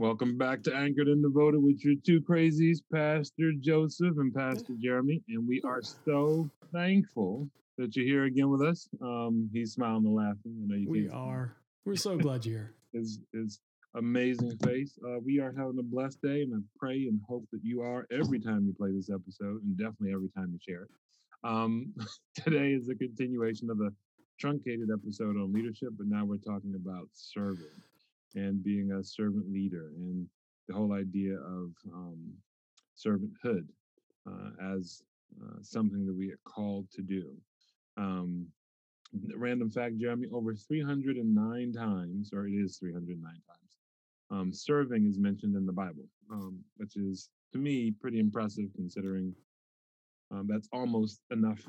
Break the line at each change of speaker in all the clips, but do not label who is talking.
Welcome back to Anchored and Devoted with your two crazies, Pastor Joseph and Pastor Jeremy. And we are so thankful that you're here again with us. Um, he's smiling and laughing. I know you
We are. We're so glad you're here.
his, his amazing face. Uh, we are having a blessed day, and I pray and hope that you are every time you play this episode, and definitely every time you share it. Um, today is a continuation of a truncated episode on leadership, but now we're talking about serving and being a servant leader and the whole idea of um, servanthood uh, as uh, something that we are called to do. Um, random fact, Jeremy, over 309 times, or it is 309 times, um, serving is mentioned in the Bible, um, which is to me pretty impressive considering um, that's almost enough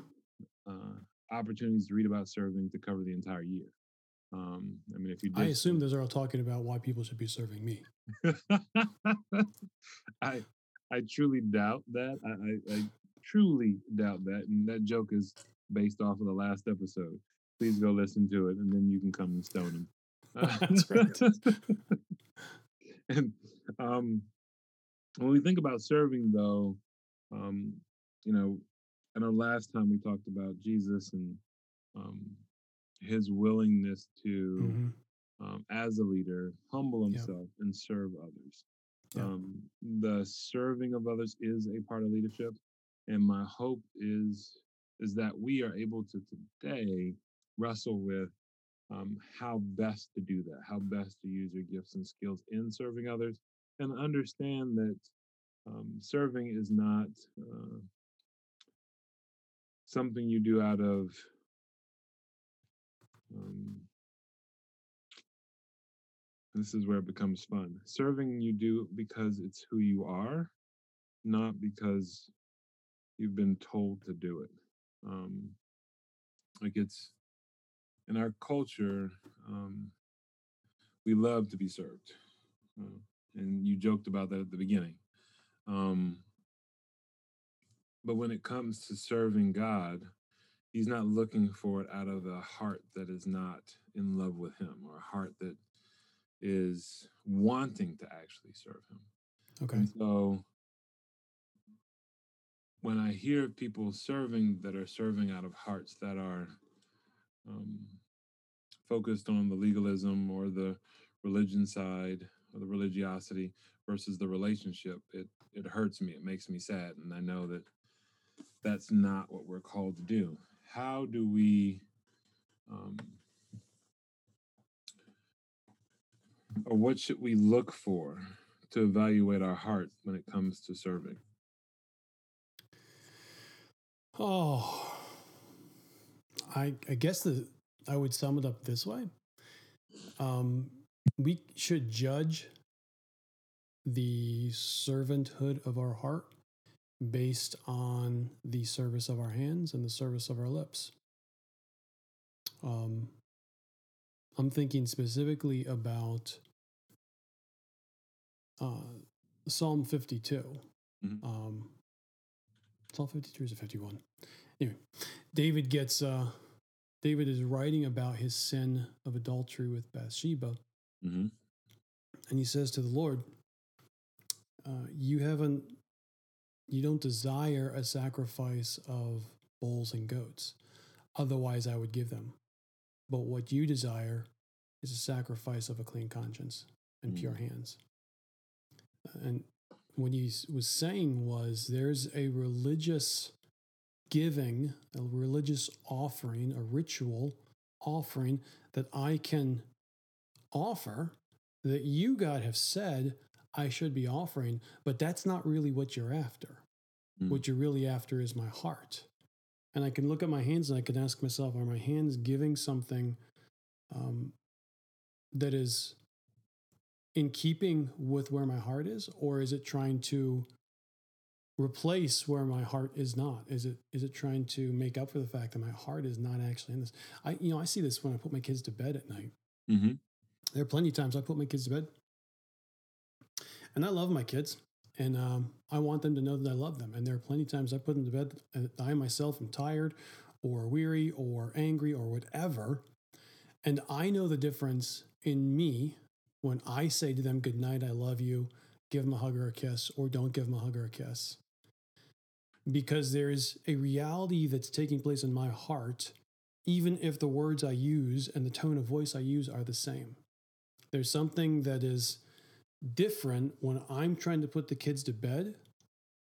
uh, opportunities to read about serving to cover the entire year. Um, I mean, if you
I assume those are all talking about why people should be serving me.
I I truly doubt that. I, I, I truly doubt that, and that joke is based off of the last episode. Please go listen to it, and then you can come and stone him.
That's right.
and um, when we think about serving, though, um, you know, I know last time we talked about Jesus and um, his willingness to
Mhm.
um, as a leader, humble himself and serve others.
Yeah.
Um, the serving of others is a part of leadership, and my hope is is that we are able to today wrestle with um, how best to do that, how best to use your gifts and skills in serving others, and understand that um, serving is not uh, something you do out of um, this is where it becomes fun. Serving you do because it's who you are, not because you've been told to do it. Um, like it's in our culture, um, we love to be served, uh, and you joked about that at the beginning. Um, but when it comes to serving God, He's not looking for it out of a heart that is not in love with Him or a heart that is wanting to actually serve him.
Okay.
And so when I hear people serving that are serving out of hearts that are um, focused on the legalism or the religion side or the religiosity versus the relationship, it it hurts me. It makes me sad, and I know that that's not what we're called to do. How do we? Um, or what should we look for to evaluate our heart when it comes to serving?
Oh, I I guess the I would sum it up this way. Um, we should judge the servanthood of our heart based on the service of our hands and the service of our lips. Um, I'm thinking specifically about uh, Psalm 52.
Mhm.
Um, Psalm 52 is a 51. Anyway, David gets, uh, David is writing about his sin of adultery with Bathsheba.
Mm-hmm.
And he says to the Lord, uh, You haven't, you don't desire a sacrifice of bulls and goats. Otherwise, I would give them. But what you desire is a sacrifice of a clean conscience and pure mm. hands. And what he was saying was there's a religious giving, a religious offering, a ritual offering that I can offer that you, God, have said I should be offering, but that's not really what you're after.
Mm.
What you're really after is my heart. And I can look at my hands and I can ask myself, are my hands giving something um, that is in keeping with where my heart is, or is it trying to replace where my heart is not? Is it is it trying to make up for the fact that my heart is not actually in this? I you know I see this when I put my kids to bed at night.
Mm-hmm.
There are plenty of times I put my kids to bed, and I love my kids, and um, I want them to know that I love them. And there are plenty of times I put them to bed, and I myself am tired, or weary, or angry, or whatever, and I know the difference in me when I say to them, Good night, I love you, give them a hug or a kiss, or don't give them a hug or a kiss. Because there's a reality that's taking place in my heart, even if the words I use and the tone of voice I use are the same. There's something that is different when I'm trying to put the kids to bed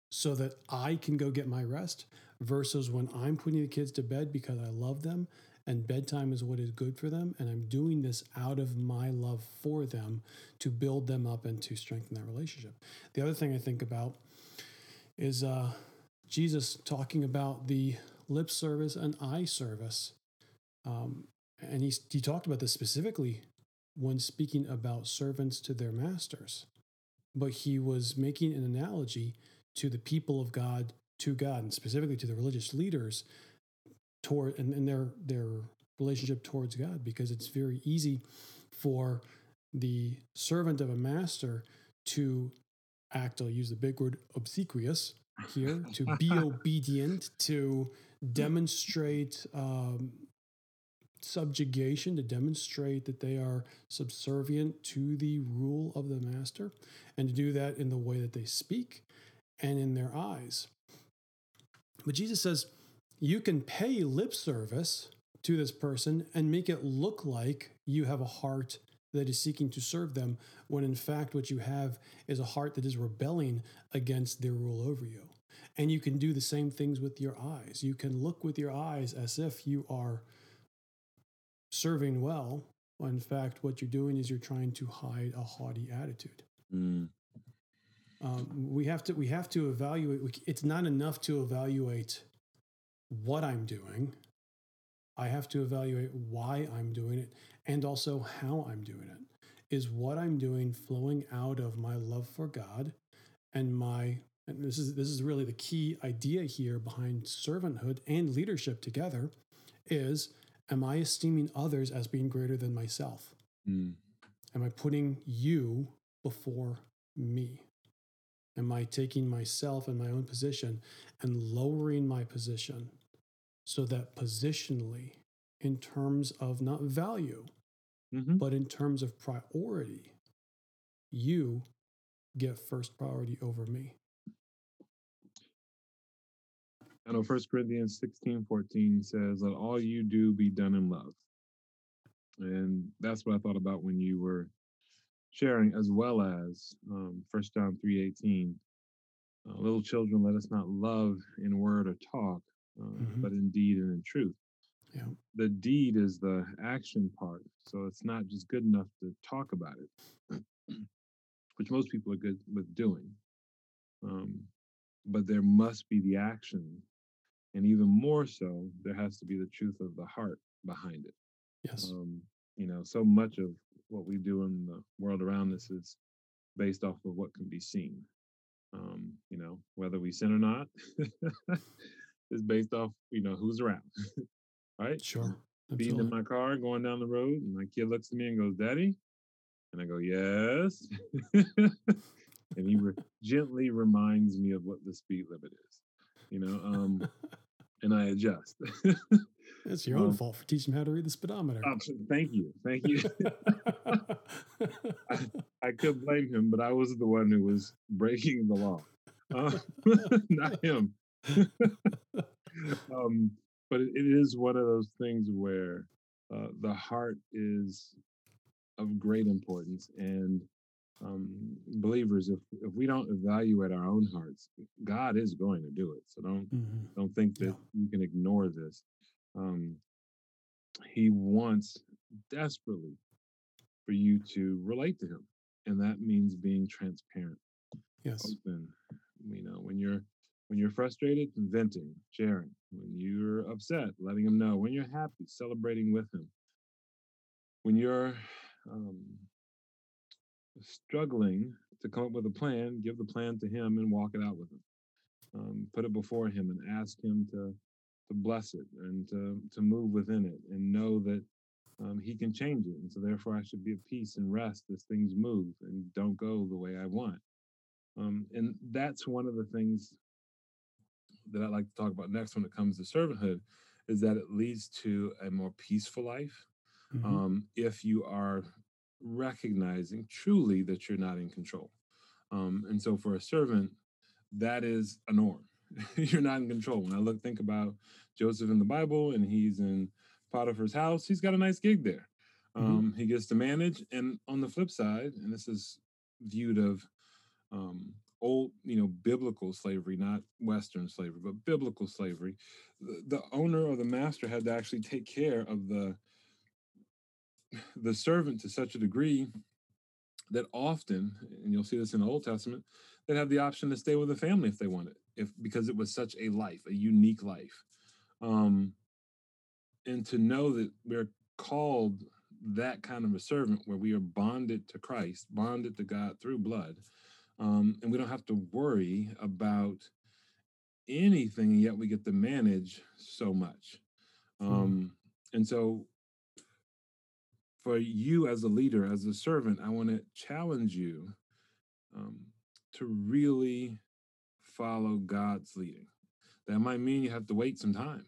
so that I can go get my rest versus when I'm putting the kids to bed because I love them and bedtime is what is good for them. And I'm doing this out of my love for them to build them up and to strengthen that relationship. The other thing I think about is uh, Jesus talking about the lip service and eye service. Um, and he, he talked about this specifically when speaking about servants to their masters. But he was making an analogy to the people of God to God and specifically to the religious leaders toward and, and their their relationship towards God because it's very easy for the servant of a master to act, I'll use the big word obsequious here, to be obedient, to demonstrate um, subjugation, to demonstrate that they are subservient to the rule of the master, and to do that in the way that they speak and in their eyes. But Jesus says, you can pay lip service to this person and make it look like you have a heart that is seeking to serve them, when in fact, what you have is a heart that is rebelling against their rule over you. And you can do the same things with your eyes. You can look with your eyes as if you are serving well, in fact, what you're doing is you're trying to hide a haughty attitude. Mm. Um, we have to we have to evaluate. It's not enough to evaluate what I'm doing. I have to evaluate why I'm doing it and also how I'm doing it. Is what I'm doing flowing out of my love for God and my and this is this is really the key idea here behind servanthood and leadership together is am I esteeming others as being greater than myself? Mm. Am I putting you before me? Am I taking myself and my own position and lowering my position so that positionally, in terms of not value, mm-hmm. but in terms of priority, you get first priority over me.
I know First Corinthians 16, 14 says, Let all you do be done in love. And that's what I thought about when you were sharing, as well as um, 1 John 3, 18. Uh, little children, let us not love in word or talk, uh, mm-hmm. but in deed and in truth. Yeah. The deed is the action part. So it's not just good enough to talk about it, which most people are good with doing. Um, but there must be the action. And even more so, there has to be the truth of the heart behind it.
Yes. Um,
you know, so much of what we do in the world around us is based off of what can be seen. Um, you know, whether we sin or not, is based off, you know, who's around. right?
Sure.
Being in my car, going down the road, and my kid looks at me and goes, Daddy? And I go, Yes. and he re- gently reminds me of what the speed limit is, you know, um, and I adjust.
It's your um, own fault for teaching him how to read the speedometer.
Oh, thank you. Thank you. I, I, could blame him, but I was the one who was breaking the law, uh, not him. um, but it, it is one of those things where uh, the heart is of great importance. And um, believers, if if we don't evaluate our own hearts, God is going to do it. So don't mm-hmm. don't think that yeah. you can ignore this. Um, he wants desperately for you to relate to Him, and that means being transparent,
yes,
open. You know, when you're when you're frustrated, venting, sharing. When you're upset, letting him know. When you're happy, celebrating with him. When you're um, struggling to come up with a plan, give the plan to him and walk it out with him. Um, put it before him and ask him to to bless it and to to move within it and know that um, he can change it. And so therefore I should be at peace and rest as things move and don't go the way I want. Um, and that's one of the things that I'd like to talk about next when it comes to servanthood is that it leads to a more peaceful life. Mm-hmm. Um, if you are recognizing truly that you're not in control. Um, and so for a servant, that is a norm. you're not in control. When I look, think about Joseph in the Bible, and he's in Potiphar's house. He's got a nice gig there.
Mhm.
Um, He gets to manage. And on the flip side, and this is viewed of um, old, you know, biblical slavery, not Western slavery, but biblical slavery. The, the owner or the master had to actually take care of the the servant to such a degree that often, and you'll see this in the Old Testament, they have the option to stay with the family if they wanted, if because it was such a life, a unique life. Um, and to know that we're called that kind of a servant where we are bonded to Christ, bonded to God through blood, um, and we don't have to worry about anything, and yet we get to manage so much. Um, And so, for you as a leader, as a servant, I want to challenge you um, to really follow God's leading. That might mean you have to wait some time.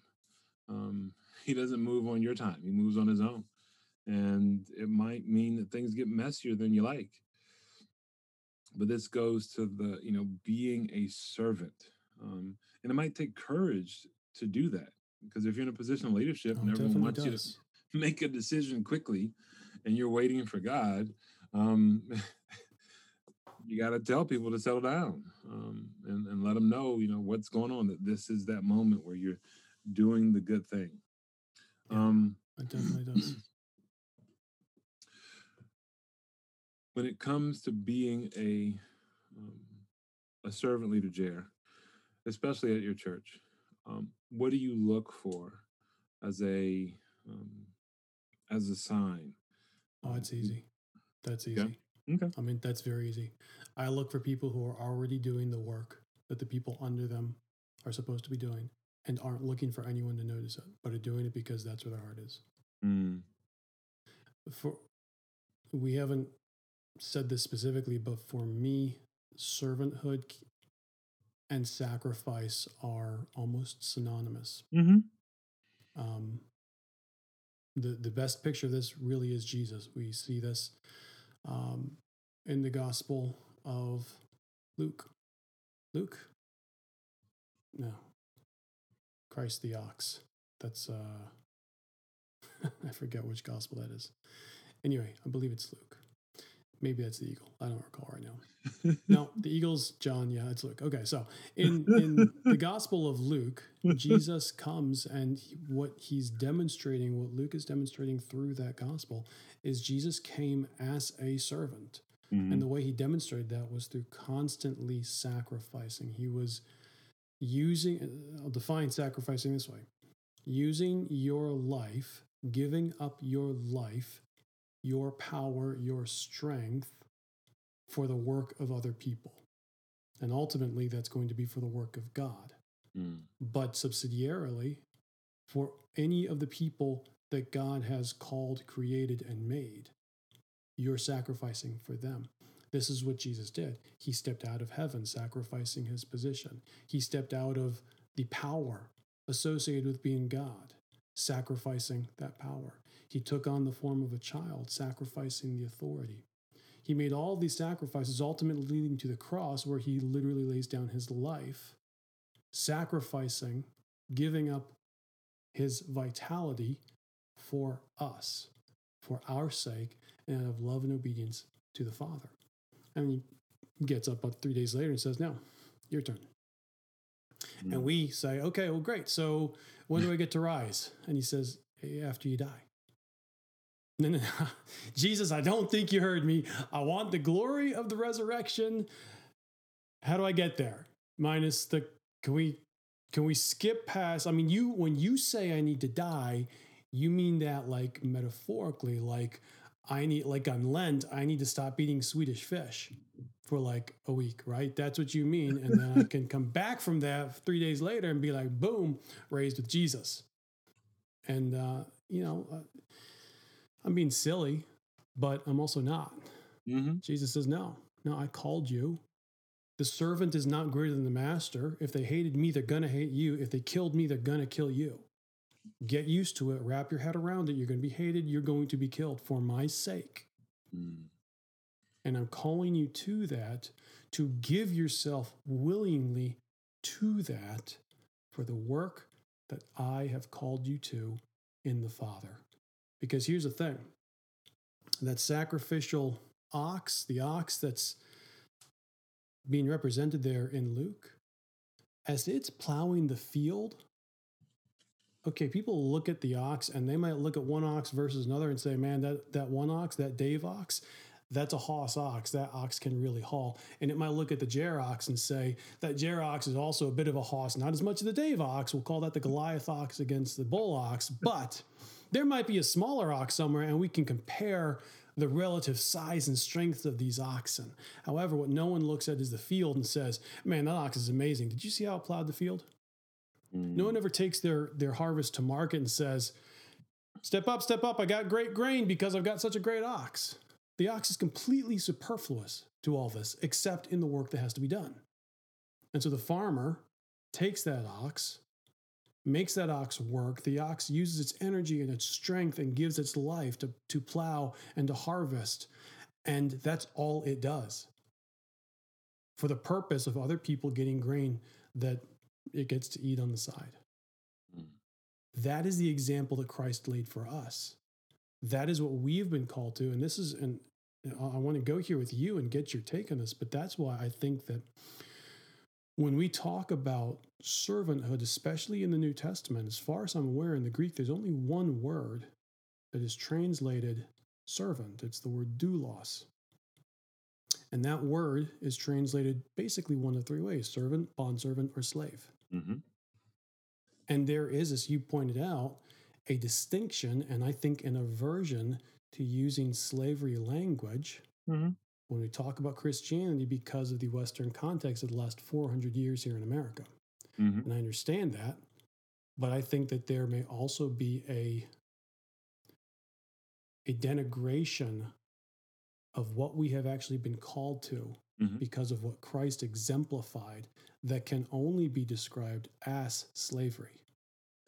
Um, he doesn't move on your time, he moves on his own. And it might mean that things get messier than you like. But this goes to the, you know, being a servant. Um, and it might take courage to do that. Because if you're in a position of leadership
Oh,
and everyone wants you to
does.
make a decision quickly and you're waiting for God, um, you got to tell people to settle down um, and, and let them know, you know, what's going on, that this is that moment where you're doing the good thing.
Yeah.
Um,
It definitely does.
when it comes to being a um, a servant leader, Jer, especially at your church, um, what do you look for as a um, as a sign?
Oh, it's easy. That's
Yeah.
easy.
Okay.
I mean, that's very easy. I look for people who are already doing the work that the people under them are supposed to be doing and aren't looking for anyone to notice it, but are doing it because that's where their heart is.
Mm,
For we haven't said this specifically, but for me, servanthood and sacrifice are almost synonymous.
hmm
um, the the best picture of this really is Jesus. We see this um, in the Gospel of Luke. Luke, no, Christ the ox. That's uh, I forget which Gospel that is. Anyway, I believe it's Luke. Maybe that's the eagle. I don't recall right now. No, the eagle's John. Yeah, it's Luke. Okay, so in in the Gospel of Luke, Jesus comes and he- what he's demonstrating, what Luke is demonstrating through that gospel, is Jesus came as a servant.
Mhm.
And the way he demonstrated that was through constantly sacrificing. He was using, I'll define sacrificing this way using your life, giving up your life, your power, your strength for the work of other people. And ultimately, that's going to be for the work of God
Mm,
but subsidiarily for any of the people that God has called, created, and made. You're sacrificing for them. This is what Jesus did. He stepped out of heaven, sacrificing his position. He stepped out of the power associated with being God, sacrificing that power. He took on the form of a child, sacrificing the authority. He made all these sacrifices, ultimately leading to the cross, where he literally lays down his life sacrificing, giving up his vitality for us, for our sake, and out of love and obedience to the Father. And he gets up about three days later and says, Now, your turn.
mm.
And we say, Okay, well, great. So when do I get to rise? And he says, "Eh, After you die. No, no, no. Jesus, I don't think you heard me. I want the glory of the resurrection. How do I get there? Minus the can we can we skip past? I mean, you when you say I need to die, you mean that like metaphorically, like I need like on Lent, I need to stop eating Swedish fish for like a week, right? That's what you mean, and then I can come back from that three days later and be like, boom, raised with Jesus. And uh, you know, uh, I'm being silly, but I'm also not.
Mhm.
Jesus says, No, no, I called you. The servant is not greater than the master. If they hated me, they're going to hate you. If they killed me, they're going to kill you. Get used to it. Wrap your head around it. You're going to be hated. You're going to be killed for my sake.
Mm.
And I'm calling you to that, to give yourself willingly to that for the work that I have called you to in the Father. Because here's the thing that sacrificial ox, the ox that's being represented there in Luke, as it's plowing the field, okay, people look at the ox and they might look at one ox versus another and say, man, that, that one ox, that Dave ox, that's a hoss ox. That ox can really haul. And it might look at the Jer ox and say, that Jer ox is also a bit of a hoss, not as much as the Dave ox. We'll call that the Goliath ox against the bull ox. But there might be a smaller ox somewhere and we can compare the relative size and strength of these oxen. However, what no one looks at is the field and says, man, that ox is amazing. Did you see how it plowed the field?
Mm.
No one ever takes their their harvest to market and says, "Step up, step up! I got great grain because I've got such a great ox." The ox is completely superfluous to all this, except in the work that has to be done. And so the farmer takes that ox, makes that ox work. The ox uses its energy and its strength and gives its life to, to plow and to harvest. And that's all it does for the purpose of other people getting grain that it gets to eat on the side.
Mm.
That is the example that Christ laid for us. That is what we've been called to. And this is, and I want to go here with you and get your take on this, but that's why I think that when we talk about servanthood, especially in the New Testament, as far as I'm aware in the Greek, there's only one word that is translated servant. It's the word doulos. And that word is translated basically one of three ways servant, bondservant, or slave.
Mm-hmm.
And there is, as you pointed out, a distinction and I think an aversion to using slavery language
Mm-hmm.
When we talk about Christianity because of the Western context of the last 400 years here in America.
Mm-hmm.
And I understand that, but I think that there may also be a a denigration of what we have actually been called to
Mhm.
because of what Christ exemplified that can only be described as slavery.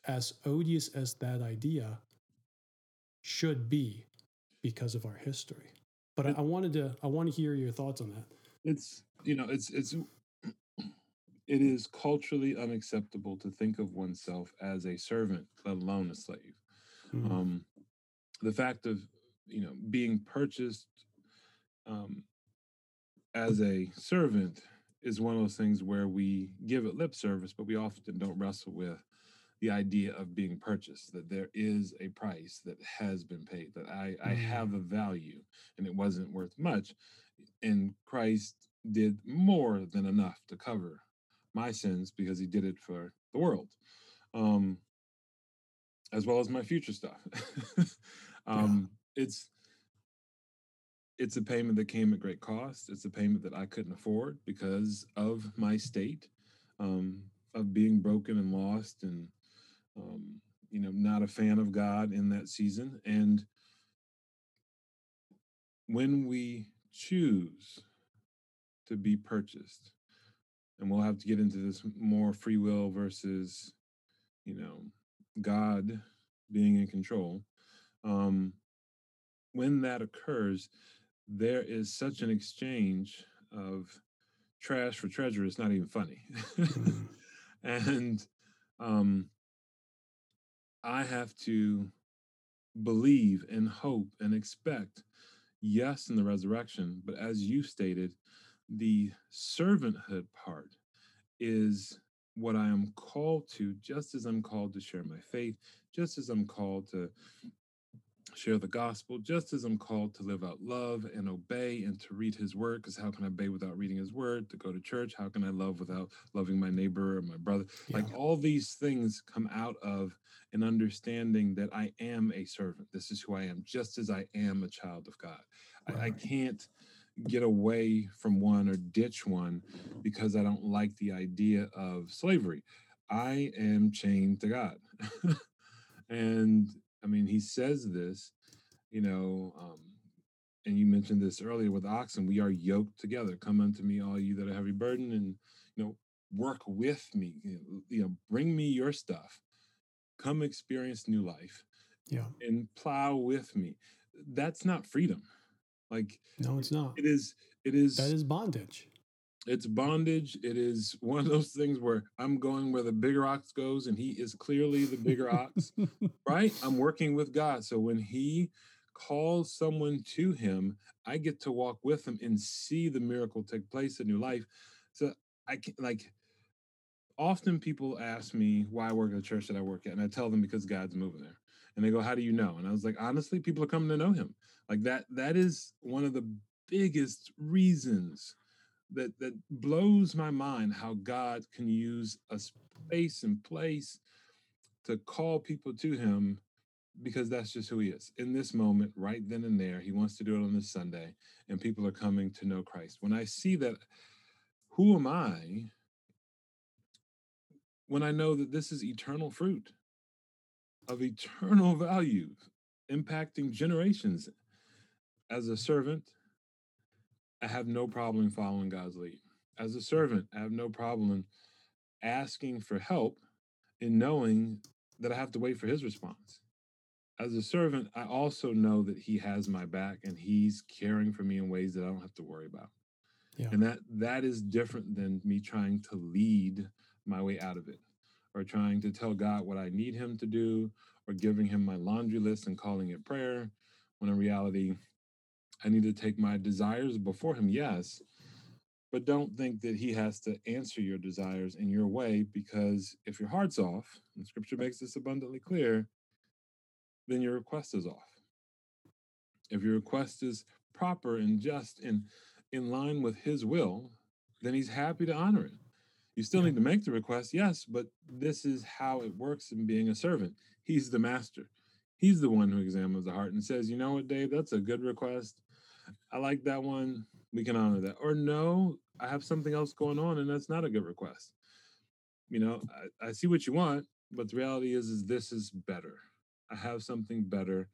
As odious as that idea should be because of our history. But I, I wanted to I want to hear your thoughts on that.
It's you know it's it's it is culturally unacceptable to think of oneself as a servant, let alone a slave.
Mm.
Um, the fact of you know being purchased um, as a servant is one of those things where we give it lip service, but we often don't wrestle with the idea of being purchased. That there is a price that has been paid. That I I
Mm.
have a value, and it wasn't worth much, and Christ did more than enough to cover my sins because He did it for the world. Um, as well as my future stuff. um, It's it's a payment that came at great cost. It's a payment that I couldn't afford because of my state um, of being broken and lost, and um, you know, not a fan of God in that season. And when we choose to be purchased, and we'll have to get into this more free will versus, you know, God being in control. Um, when that occurs, there is such an exchange of trash for treasure. It's not even funny.
Mm.
and um, I have to believe and hope and expect, yes, in the resurrection, but as you stated, the servanthood part is what I am called to, just as I'm called to share my faith, just as I'm called to share the gospel, just as I'm called to live out love and obey and to read his word. Because how can I obey without reading his word? To go to church, how can I love without loving my neighbor or my brother? Like all these things come out of an understanding that I am a servant. This is who I am, just as I am a child of God. I, I can't get away from one or ditch one because I don't like the idea of slavery. I am chained to God. and I mean, he says this, you know, um, and you mentioned this earlier with oxen, we are yoked together. Come unto me, all you that are heavy burden, and you know, work with me. You know, you know, bring me your stuff. Come experience new life
Yeah.
and plow with me. That's not freedom. Like
No, it's not.
it is it is
That is bondage.
It's bondage. It is one of those things where I'm going where the bigger ox goes and he is clearly the bigger ox, right? I'm working with God. So when he calls someone to him, I get to walk with him and see the miracle take place in your life. So I can like often people ask me why I work at the church that I work at, and I tell them because God's moving there. And they go, How do you know? And I was like, honestly, people are coming to know him. Like that, that is one of the biggest reasons that that blows my mind how God can use a space and place to call people to him because that's just who he is. In this moment, right then and there, he wants to do it on this Sunday, and people are coming to know Christ. When I see that, who am I when I know that this is eternal fruit of eternal value, impacting generations? As a servant, I have no problem following God's lead. As a servant, I have no problem asking for help and knowing that I have to wait for his response. As a servant, I also know that he has my back and he's caring for me in ways that I don't have to worry about.
Yeah.
And that that is different than me trying to lead my way out of it or trying to tell God what I need him to do or giving him my laundry list and calling it prayer when in reality I need to take my desires before him, yes, but don't think that he has to answer your desires in your way because if your heart's off, and scripture makes this abundantly clear, then your request is off. If your request is proper and just and in line with his will, then he's happy to honor it. You still
Yeah.
need to make the request, yes, but this is how it works in being a servant. He's the master. He's the one who examines the heart and says, you know what, Dave, that's a good request. I like that one. We can honor that. Or no, I have something else going on and that's not a good request. You know, I, I see what you want, but the reality is, is this is better. I have something better.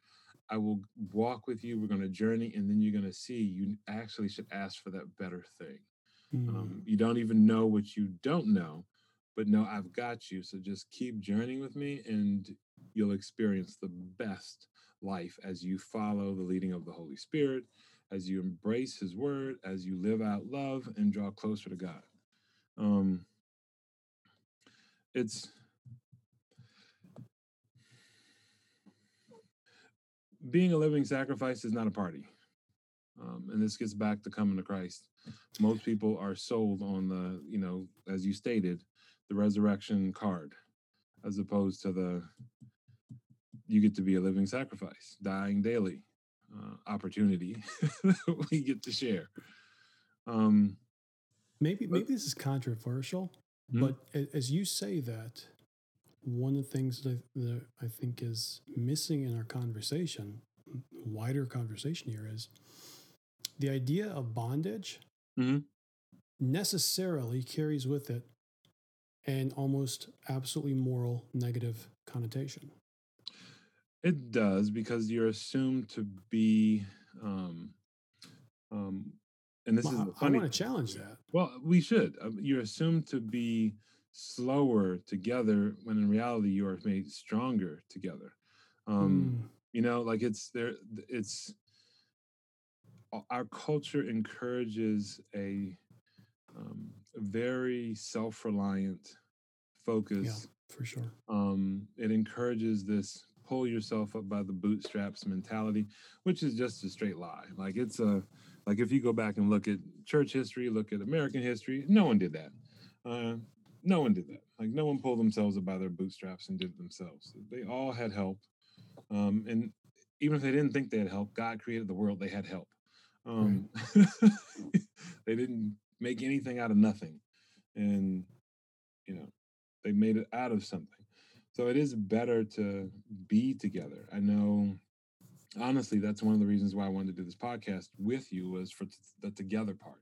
I will walk with you. We're going to journey, and then you're going to see you actually should ask for that better thing.
Mm.
Um, you don't even know what you don't know, but no, I've got you. So just keep journeying with me, and you'll experience the best life as you follow the leading of the Holy Spirit, as you embrace His Word, as you live out love and draw closer to God. Um, it's being a living sacrifice is not a party. Um, and this gets back to coming to Christ. Most people are sold on the, you know, as you stated, the resurrection card, as opposed to the you get to be a living sacrifice, dying daily uh, opportunity we get to share. Um,
maybe
but-
maybe this is controversial,
Mhm.
but as you say that, one of the things that, that I think is missing in our conversation, wider conversation here, is the idea of bondage
Mhm.
necessarily carries with it an almost absolutely moral negative connotation.
It does because you're assumed to be, um, um, and this
Well,
is
I- I want to challenge that.
Well, we should. Um, You're assumed to be slower together when in reality you are made stronger together. Um,
Mm,
You know, like it's there. It's our culture encourages a, um, very self-reliant focus yeah,
for sure.
um, it encourages this pull yourself up by the bootstraps mentality, which is just a straight lie. Like it's a like if you go back and look at church history, look at American history, no one did that. Uh, no one did that. Like no one pulled themselves up by their bootstraps and did it themselves. They all had help, um, and even if they didn't think they had help, God created the world. They had help. Um, they didn't make anything out of nothing, and you know they made it out of something. So it is better to be together. I know, honestly, that's one of the reasons why I wanted to do this podcast with you was for t- the together part.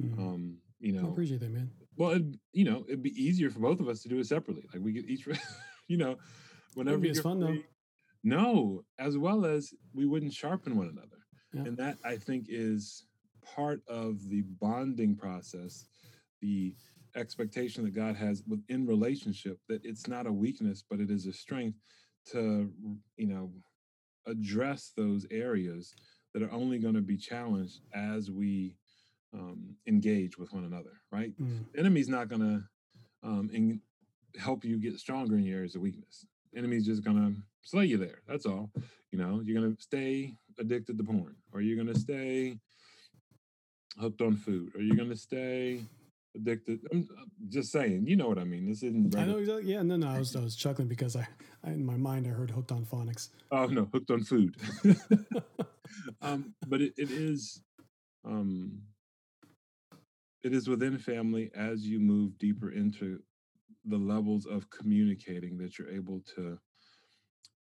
Mm.
Um, you
I
know,
appreciate that, man.
well, it, you know, it'd be easier for both of us to do it separately. Like we could each, you know, whenever you're
fun, though.
No, as well as we wouldn't sharpen one another,
Yeah.
and that I think is part of the bonding process, the expectation that God has within relationship that it's not a weakness, but it is a strength to, you know, address those areas that are only going to be challenged as we um, engage with one another, right?
Mm.
The enemy's not going to um, in, help you get stronger in your areas of weakness. The enemy's just going to slay you there. That's all. You know, you're going to stay addicted to porn, or you're going to stay hooked on food, or you're going to stay addicted. I'm just saying, you know what I mean. This isn't.
I know exactly. Yeah, no, no. I was, I was chuckling because I, I, in my mind, I heard hooked on phonics.
Oh no, hooked on food. um, but it, it is um, it is within family as you move deeper into the levels of communicating that you're able to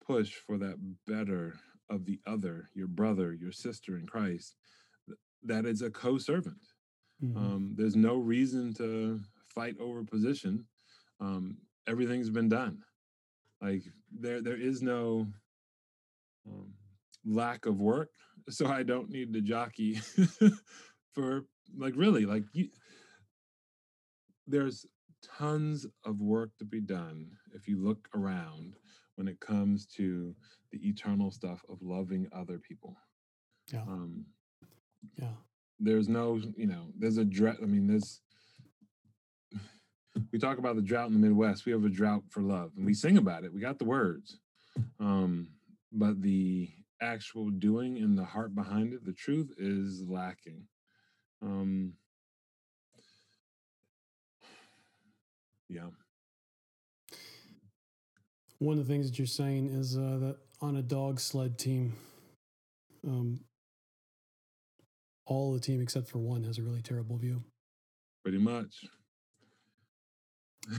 push for that better of the other, your brother, your sister in Christ. That is a co-servant.
Mhm.
Um, there's no reason to fight over position. Um, everything's been done. Like there, there is no um, lack of work, so I don't need to jockey for like really like you. There's tons of work to be done if you look around when it comes to the eternal stuff of loving other people.
yeah,
Um,
yeah.
There's no you know there's a drought i mean there's we talk about the drought in the midwest we have a drought for love and we sing about it we got the words um but the actual doing and the heart behind it the truth is lacking um yeah.
One of the things that you're saying is uh, that on a dog sled team, um, all the team except for one has a really terrible view.
pretty much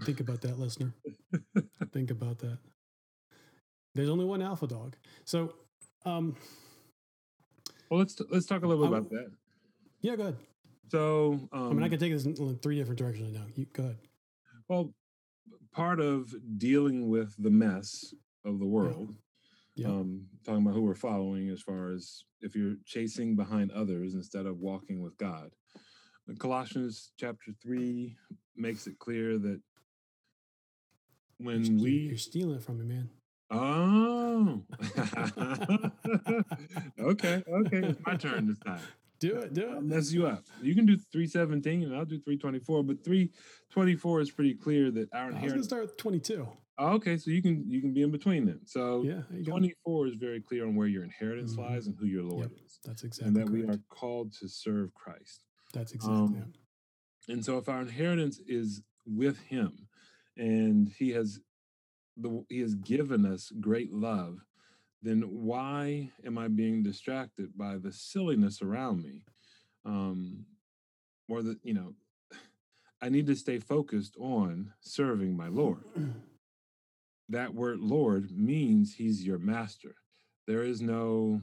Think about that, listener. Think about that. There's only one alpha dog. So, um,
well let's let's talk a little bit
I
about that
yeah, go ahead.
so um,
I mean, I can take this in in three different directions now. You go ahead.
Well, part of dealing with the mess of the world,
Yeah.
um, talking about who we're following as far as if you're chasing behind others instead of walking with God. Colossians chapter 3 makes it clear that when
You-
we.
you're stealing from me, man.
Oh. okay, okay. It's my turn this time.
Do it, do it.
mess you up. You can do 317 and I'll do 324, but 324 is pretty clear that our
I was start with 22.
Oh, okay, so you can you can be in between then. So
Yeah, there you go.
24 is very clear on where your inheritance
Mhm.
lies and who your Lord is.
That's exactly.
And that we are called to serve Christ.
That's exactly
um,
it.
And so if our inheritance is with him and he has the he has given us great love, then why am I being distracted by the silliness around me? Um or the you know I need to stay focused on serving my Lord. that word Lord means he's your master. There is no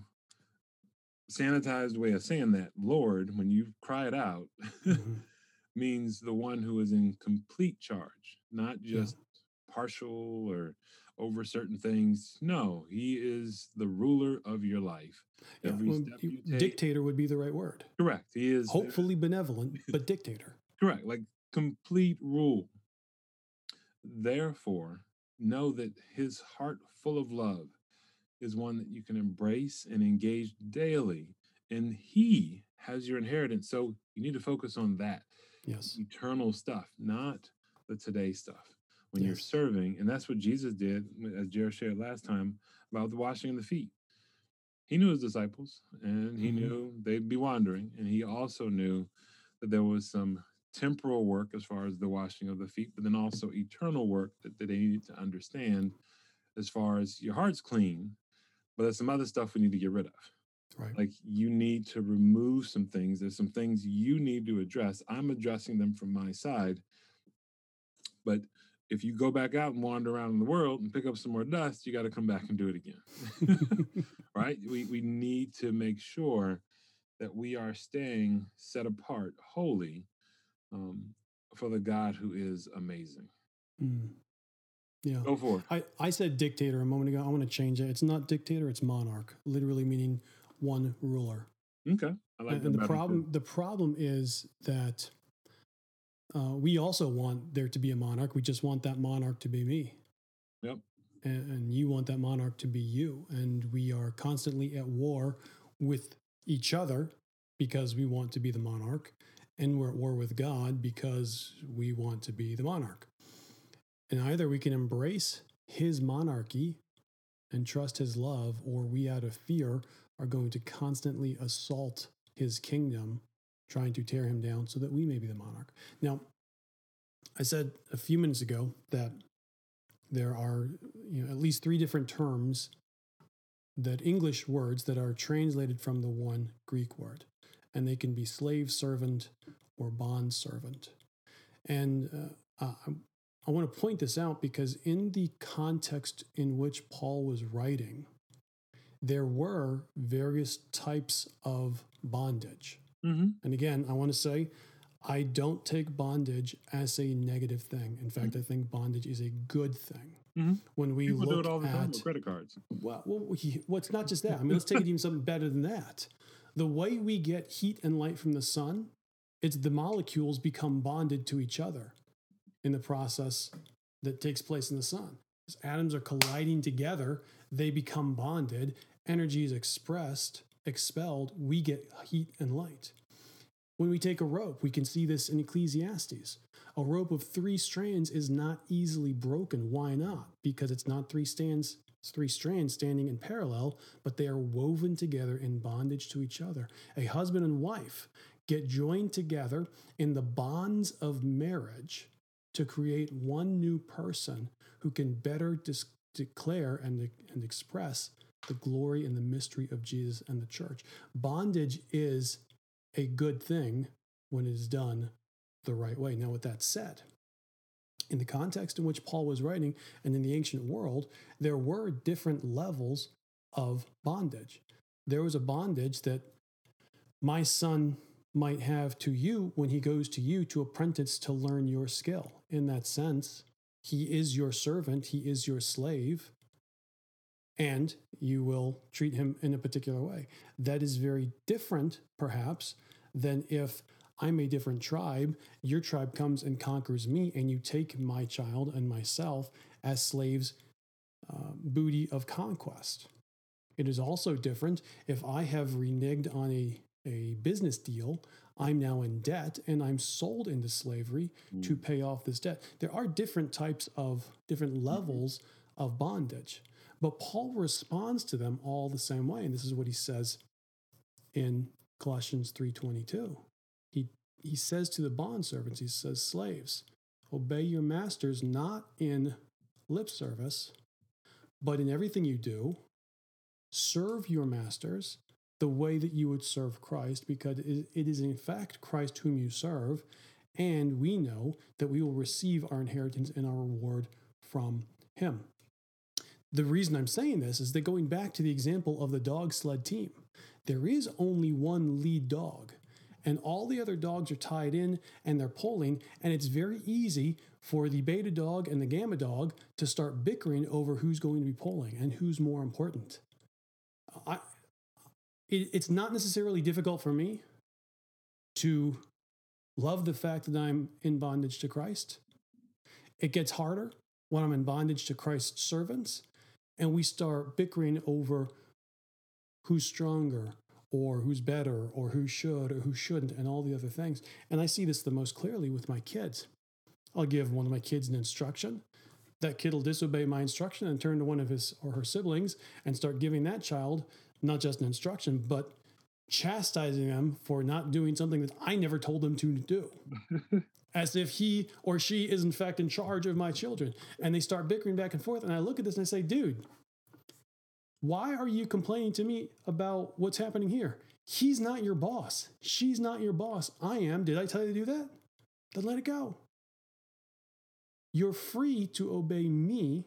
sanitized way of saying that. Lord, when you cry it out,
Mhm.
means the one who is in complete charge, not
Yeah.
just partial or over certain things. No, he is the ruler of your life.
Yeah,
Every
well,
step
you-
you take.
dictator would be the right word.
Correct. He is
Hopefully benevolent, but dictator.
Correct, like complete rule. Therefore, know that his heart full of love is one that you can embrace and engage daily. And he has your inheritance. So you need to focus on that
Yes.
eternal stuff, not the today stuff. When you're serving, and that's what Jesus did, as Jared shared last time about the washing of the feet. He knew his disciples, and he
Mhm.
knew they'd be wandering, and he also knew that there was some temporal work as far as the washing of the feet, but then also eternal work that, that they needed to understand as far as your heart's clean, but there's some other stuff we need to get rid of
Right.
like you need to remove some things there's some things you need to address i'm addressing them from my side but if you go back out and wander around in the world and pick up some more dust you got to come back and do it again right we, we need to make sure that we are staying set apart holy um, for the god who is amazing
Mm. Yeah.
go for it
I, I said dictator a moment ago. I want to change it. It's not dictator, it's monarch, literally meaning one ruler.
okay i like
and
that
the
too.
problem the problem is that uh, we also want there to be a monarch. We just want that monarch to be me.
Yep.
And, and you want that monarch to be you. And we are constantly at war with each other because we want to be the monarch, and we're at war with God because we want to be the monarch. And either we can embrace his monarchy and trust his love, or we, out of fear, are going to constantly assault his kingdom, trying to tear him down so that we may be the monarch. Now, I said a few minutes ago that there are you know, at least three different terms that English words that are translated from the one Greek word, and they can be slave servant or bond servant. And uh, I, I want to point this out because in the context in which Paul was writing, there were various types of bondage.
Mm-hmm.
And again, I want to say, I don't take bondage as a negative thing. In fact, I think bondage is a good thing.
Mhm.
When we
People do
look
it all the time
at
with credit cards.
well, well, he, well, it's not just that. I mean, let's take it even something better than that. The way we get heat and light from the sun, it's the molecules become bonded to each other in the process that takes place in the sun. As atoms are colliding together, they become bonded. Energy is expressed, expelled. We get heat and light. When we take a rope, we can see this in Ecclesiastes. A rope of three strands is not easily broken. Why not? Because it's not three stands, it's three strands standing in parallel, but they are woven together in bondage to each other. A husband and wife get joined together in the bonds of marriage to create one new person who can better dis- declare and, and express the glory and the mystery of Jesus and the church. Bondage is a good thing when it is done the right way. Now, with that said, in the context in which Paul was writing and in the ancient world, there were different levels of bondage. There was a bondage that my son might have to you when he goes to you to apprentice to learn your skill. In that sense, he is your servant, he is your slave, and you will treat him in a particular way. That is very different, perhaps, than if I'm a different tribe, your tribe comes and conquers me, and you take my child and myself as slaves, uh, booty of conquest. It is also different if I have reneged on a, a business deal, I'm now in debt and I'm sold into slavery to pay off this debt. There are different types of different levels of bondage, but Paul responds to them all the same way. And this is what he says in Colossians 3:22 he he says to the bond servants, he says, slaves, obey your masters not in lip service, but in everything you do, serve your masters the way that you would serve Christ, because it is in fact Christ whom you serve. And we know that we will receive our inheritance and our reward from him. The reason I'm saying this is that going back to the example of the dog sled team, there is only one lead dog and all the other dogs are tied in and they're pulling and it's very easy for the beta dog and the gamma dog to start bickering over who's going to be pulling and who's more important. I, it, it's not necessarily difficult for me to love the fact that i'm in bondage to christ. It gets harder when i'm in bondage to christ's servants and we start bickering over who's stronger or who's better or who should or who shouldn't and all the other things. And I see this the most clearly with my kids. I'll give one of my kids an instruction. That kid will disobey my instruction and turn to one of his or her siblings and start giving that child not just an instruction, but chastising them for not doing something that I never told them to do. As if he or she is, in fact, in charge of my children. And they start bickering back and forth. And I look at this and I say, dude, why are you complaining to me about what's happening here? He's not your boss. She's not your boss. I am. Did I tell you to do that? Then let it go. You're free to obey me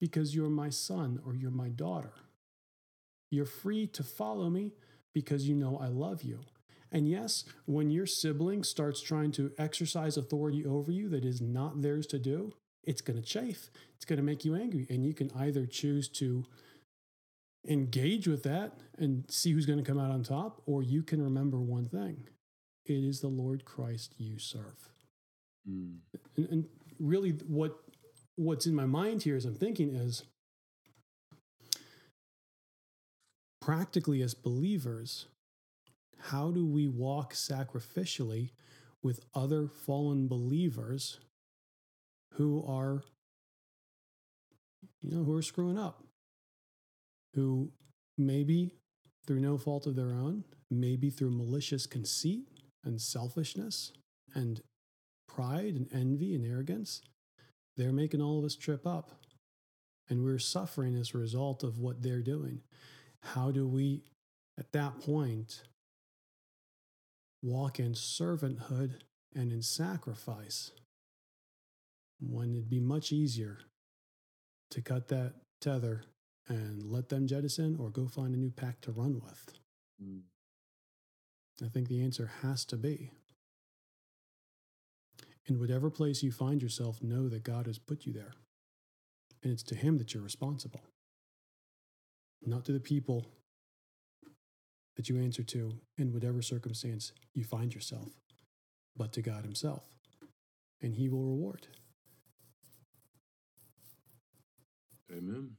because you're my son or you're my daughter. You're free to follow me because you know I love you. And yes, when your sibling starts trying to exercise authority over you that is not theirs to do, it's going to chafe. It's going to make you angry. And you can either choose to engage with that and see who's going to come out on top, or you can remember one thing it is the Lord Christ you serve.
Mm.
And, and really, what what's in my mind here as I'm thinking is practically, as believers, how do we walk sacrificially with other fallen believers who are, you know, who are screwing up? Who maybe through no fault of their own, maybe through malicious conceit and selfishness and pride and envy and arrogance, they're making all of us trip up. And we're suffering as a result of what they're doing. How do we, at that point, walk in servanthood and in sacrifice when it'd be much easier to cut that tether and let them jettison or go find a new pack to run with?
Mm.
I think the answer has to be. In whatever place you find yourself, know that God has put you there. And it's to Him that you're responsible, not to the people that you answer to in whatever circumstance you find yourself, but to God Himself. And He will reward.
Amen.